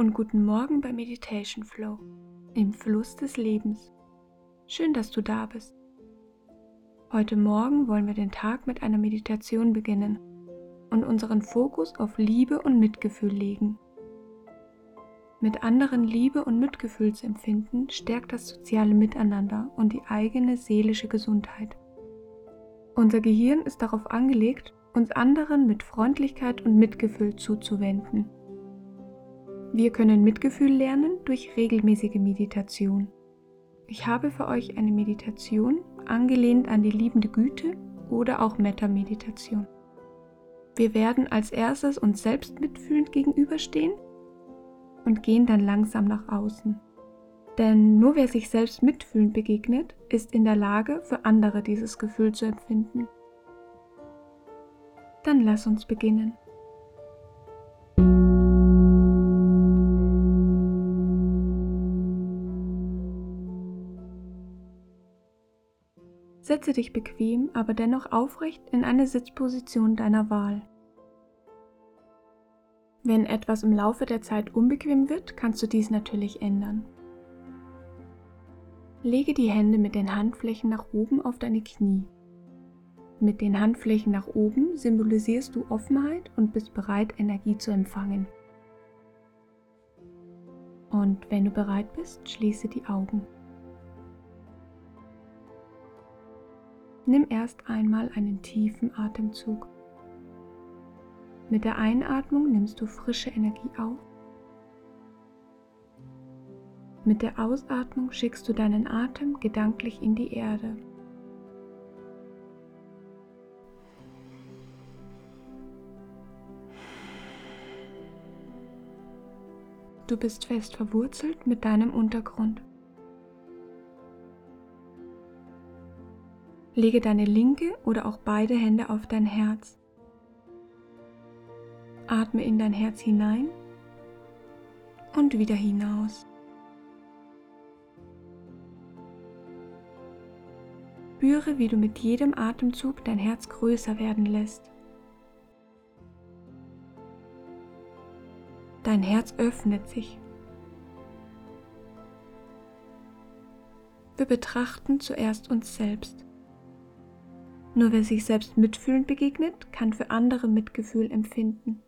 und guten Morgen bei Meditation Flow, im Fluss des Lebens. Schön, dass du da bist. Heute Morgen wollen wir den Tag mit einer Meditation beginnen und unseren Fokus auf Liebe und Mitgefühl legen. Mit anderen Liebe und Mitgefühl zu empfinden, stärkt das soziale Miteinander und die eigene seelische Gesundheit. Unser Gehirn ist darauf angelegt, uns anderen mit Freundlichkeit und Mitgefühl zuzuwenden. Wir können Mitgefühl lernen durch regelmäßige Meditation. Ich habe für euch eine Meditation angelehnt an die liebende Güte oder auch Metta-Meditation. Wir werden als erstes uns selbst mitfühlend gegenüberstehen und gehen dann langsam nach außen. Denn nur wer sich selbst mitfühlend begegnet, ist in der Lage, für andere dieses Gefühl zu empfinden. Dann lass uns beginnen. Setze dich bequem, aber dennoch aufrecht in eine Sitzposition deiner Wahl. Wenn etwas im Laufe der Zeit unbequem wird, kannst du dies natürlich ändern. Lege die Hände mit den Handflächen nach oben auf deine Knie. Mit den Handflächen nach oben symbolisierst du Offenheit und bist bereit, Energie zu empfangen. Und wenn du bereit bist, schließe die Augen. Nimm erst einmal einen tiefen Atemzug. Mit der Einatmung nimmst du frische Energie auf. Mit der Ausatmung schickst du deinen Atem gedanklich in die Erde. Du bist fest verwurzelt mit deinem Untergrund. Lege deine linke oder auch beide Hände auf dein Herz. Atme in dein Herz hinein und wieder hinaus. Spüre, wie du mit jedem Atemzug dein Herz größer werden lässt. Dein Herz öffnet sich. Wir betrachten zuerst uns selbst. Nur wer sich selbst mitfühlend begegnet, kann für andere Mitgefühl empfinden.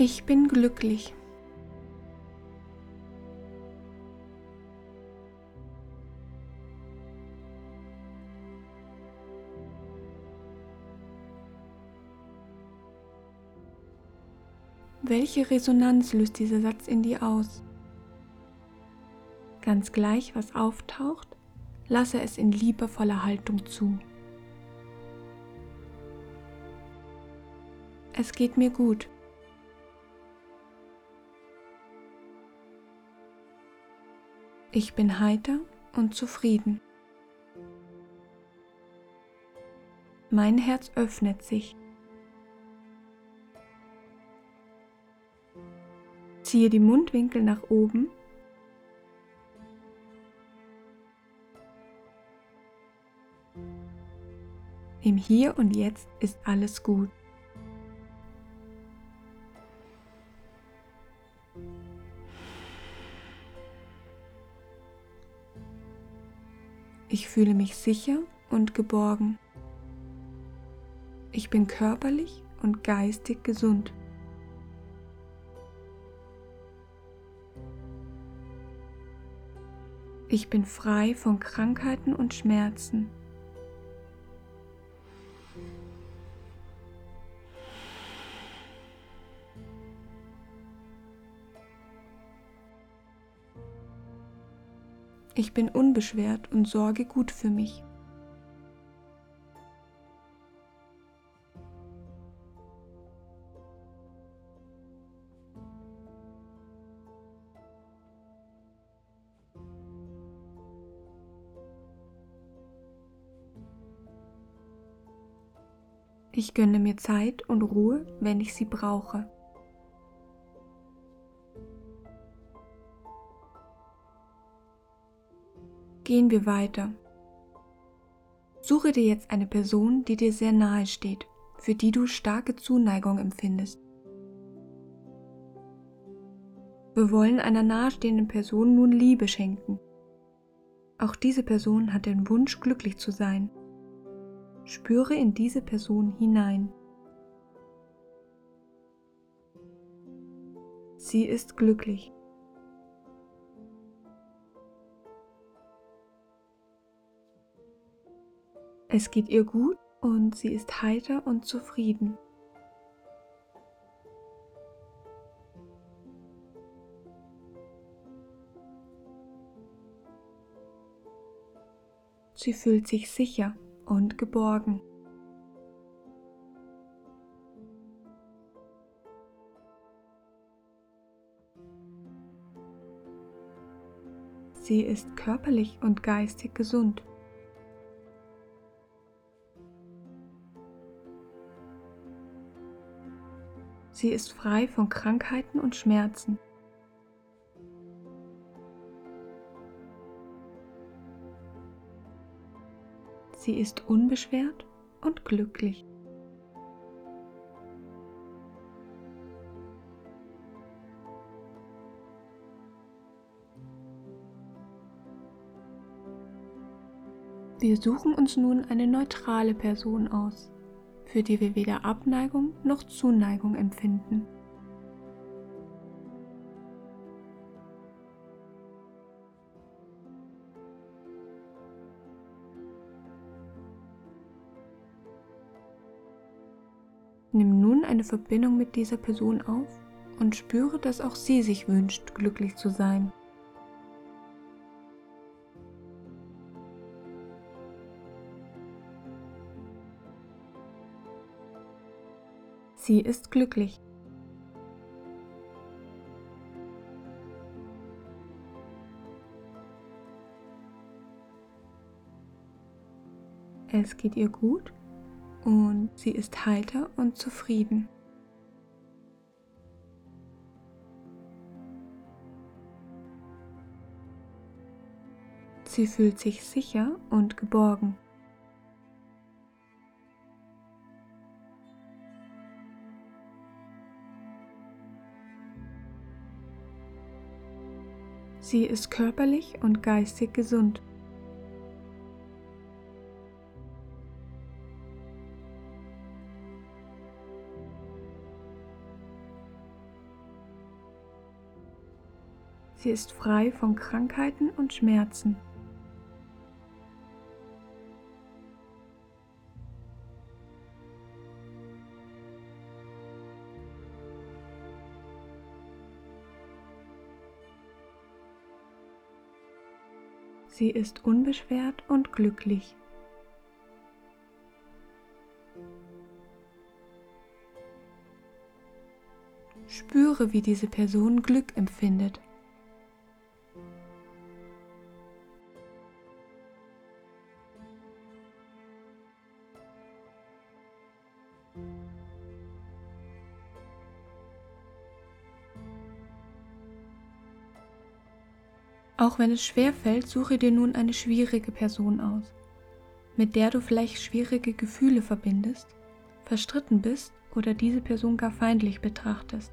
Ich bin glücklich. Welche Resonanz löst dieser Satz in dir aus? Ganz gleich, was auftaucht, lasse es in liebevoller Haltung zu. Es geht mir gut. Ich bin heiter und zufrieden. Mein Herz öffnet sich. Ziehe die Mundwinkel nach oben. Im Hier und Jetzt ist alles gut. Ich fühle mich sicher und geborgen. Ich bin körperlich und geistig gesund. Ich bin frei von Krankheiten und Schmerzen. Ich bin unbeschwert und sorge gut für mich. Ich gönne mir Zeit und Ruhe, wenn ich sie brauche. Gehen wir weiter. Suche dir jetzt eine Person, die dir sehr nahe steht, für die du starke Zuneigung empfindest. Wir wollen einer nahestehenden Person nun Liebe schenken. Auch diese Person hat den Wunsch, glücklich zu sein Spüre in diese Person hinein. Sie ist glücklich. Es geht ihr gut und sie ist heiter und zufrieden. Sie fühlt sich sicher und geborgen. Sie ist körperlich und geistig gesund. Sie ist frei von Krankheiten und Schmerzen. Sie ist unbeschwert und glücklich. Wir suchen uns nun eine neutrale Person aus für die wir weder Abneigung noch Zuneigung empfinden. Eine Verbindung mit dieser Person auf und spüre, dass auch sie sich wünscht, glücklich zu sein. Sie ist glücklich. Es geht ihr gut und sie ist heiter und zufrieden. Sie fühlt sich sicher und geborgen. Sie ist körperlich und geistig gesund. Sie ist frei von Krankheiten und Schmerzen. Sie ist unbeschwert und glücklich. Spüre, wie diese Person Glück empfindet. Auch wenn es schwer fällt, suche dir nun eine schwierige Person aus, mit der du vielleicht schwierige Gefühle verbindest, verstritten bist oder diese Person gar feindlich betrachtest.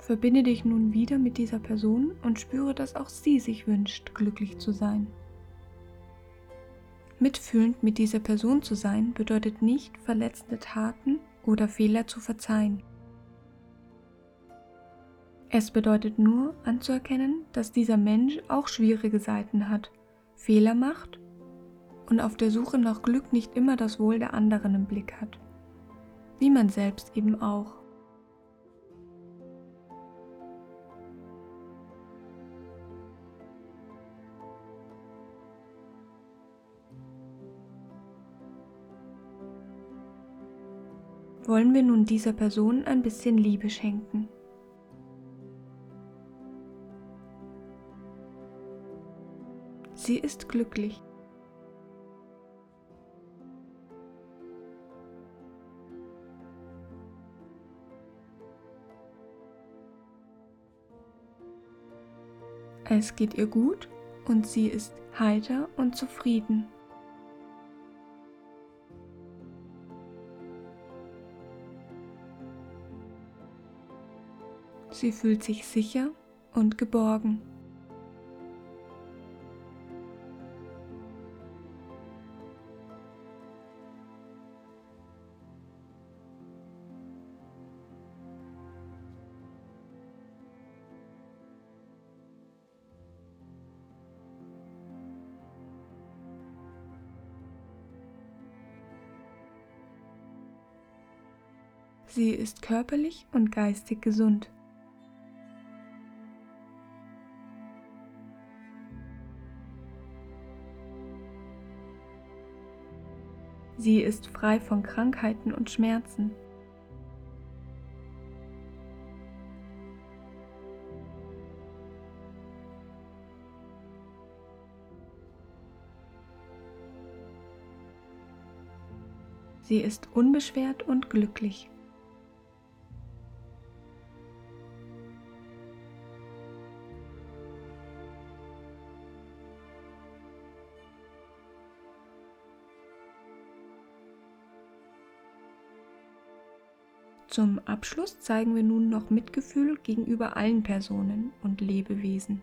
Verbinde dich nun wieder mit dieser Person und spüre, dass auch sie sich wünscht, glücklich zu sein. Mitfühlend mit dieser Person zu sein bedeutet nicht, verletzende Taten oder Fehler zu verzeihen. Es bedeutet nur anzuerkennen, dass dieser Mensch auch schwierige Seiten hat, Fehler macht und auf der Suche nach Glück nicht immer das Wohl der anderen im Blick hat, wie man selbst eben auch. wollen wir nun dieser Person ein bisschen Liebe schenken. Sie ist glücklich. Es geht ihr gut und sie ist heiter und zufrieden. Sie fühlt sich sicher und geborgen. Sie ist körperlich und geistig gesund. Sie ist frei von Krankheiten und Schmerzen. Sie ist unbeschwert und glücklich. Zum Abschluss zeigen wir nun noch Mitgefühl gegenüber allen Personen und Lebewesen.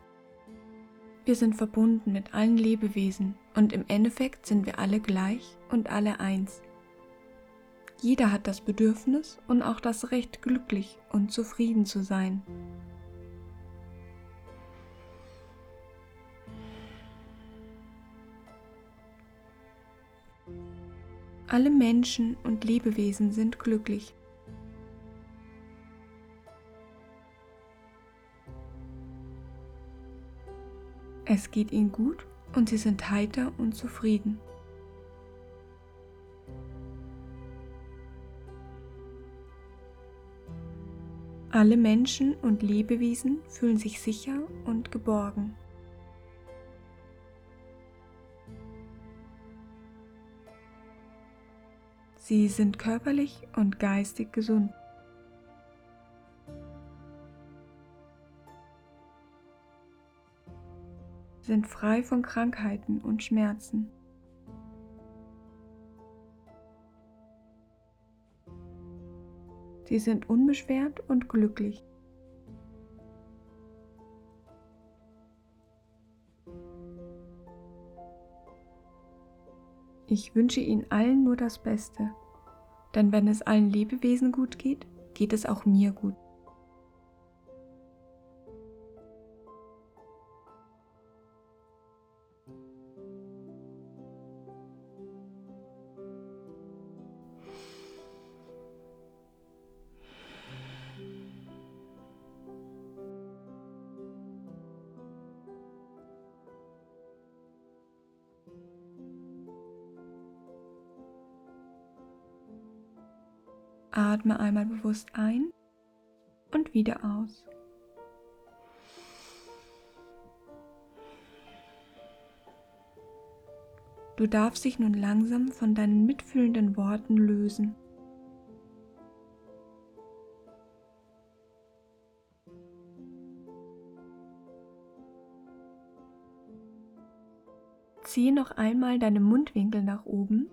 Wir sind verbunden mit allen Lebewesen und im Endeffekt sind wir alle gleich und alle eins. Jeder hat das Bedürfnis und auch das Recht, glücklich und zufrieden zu sein. Alle Menschen und Lebewesen sind glücklich Es geht ihnen gut und sie sind heiter und zufrieden. Alle Menschen und Lebewesen fühlen sich sicher und geborgen. Sie sind körperlich und geistig gesund. Sind frei von Krankheiten und Schmerzen. Sie sind unbeschwert und glücklich. Ich wünsche Ihnen allen nur das Beste, denn wenn es allen Lebewesen gut geht, geht es auch mir gut. Atme einmal bewusst ein und wieder aus. Du darfst dich nun langsam von deinen mitfühlenden Worten lösen. Ziehe noch einmal deine Mundwinkel nach oben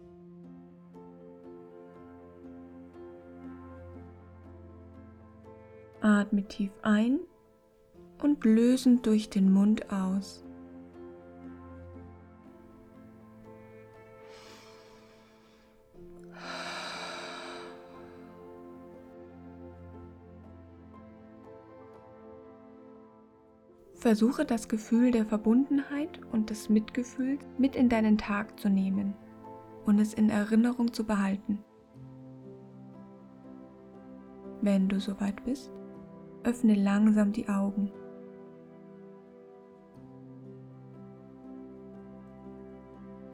Atme tief ein und lösend durch den Mund aus. Versuche das Gefühl der Verbundenheit und des Mitgefühls mit in deinen Tag zu nehmen und es in Erinnerung zu behalten. Wenn du soweit bist, öffne langsam die Augen.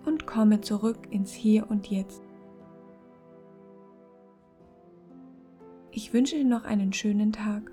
Und komme zurück ins Hier und Jetzt. Ich wünsche dir noch einen schönen Tag.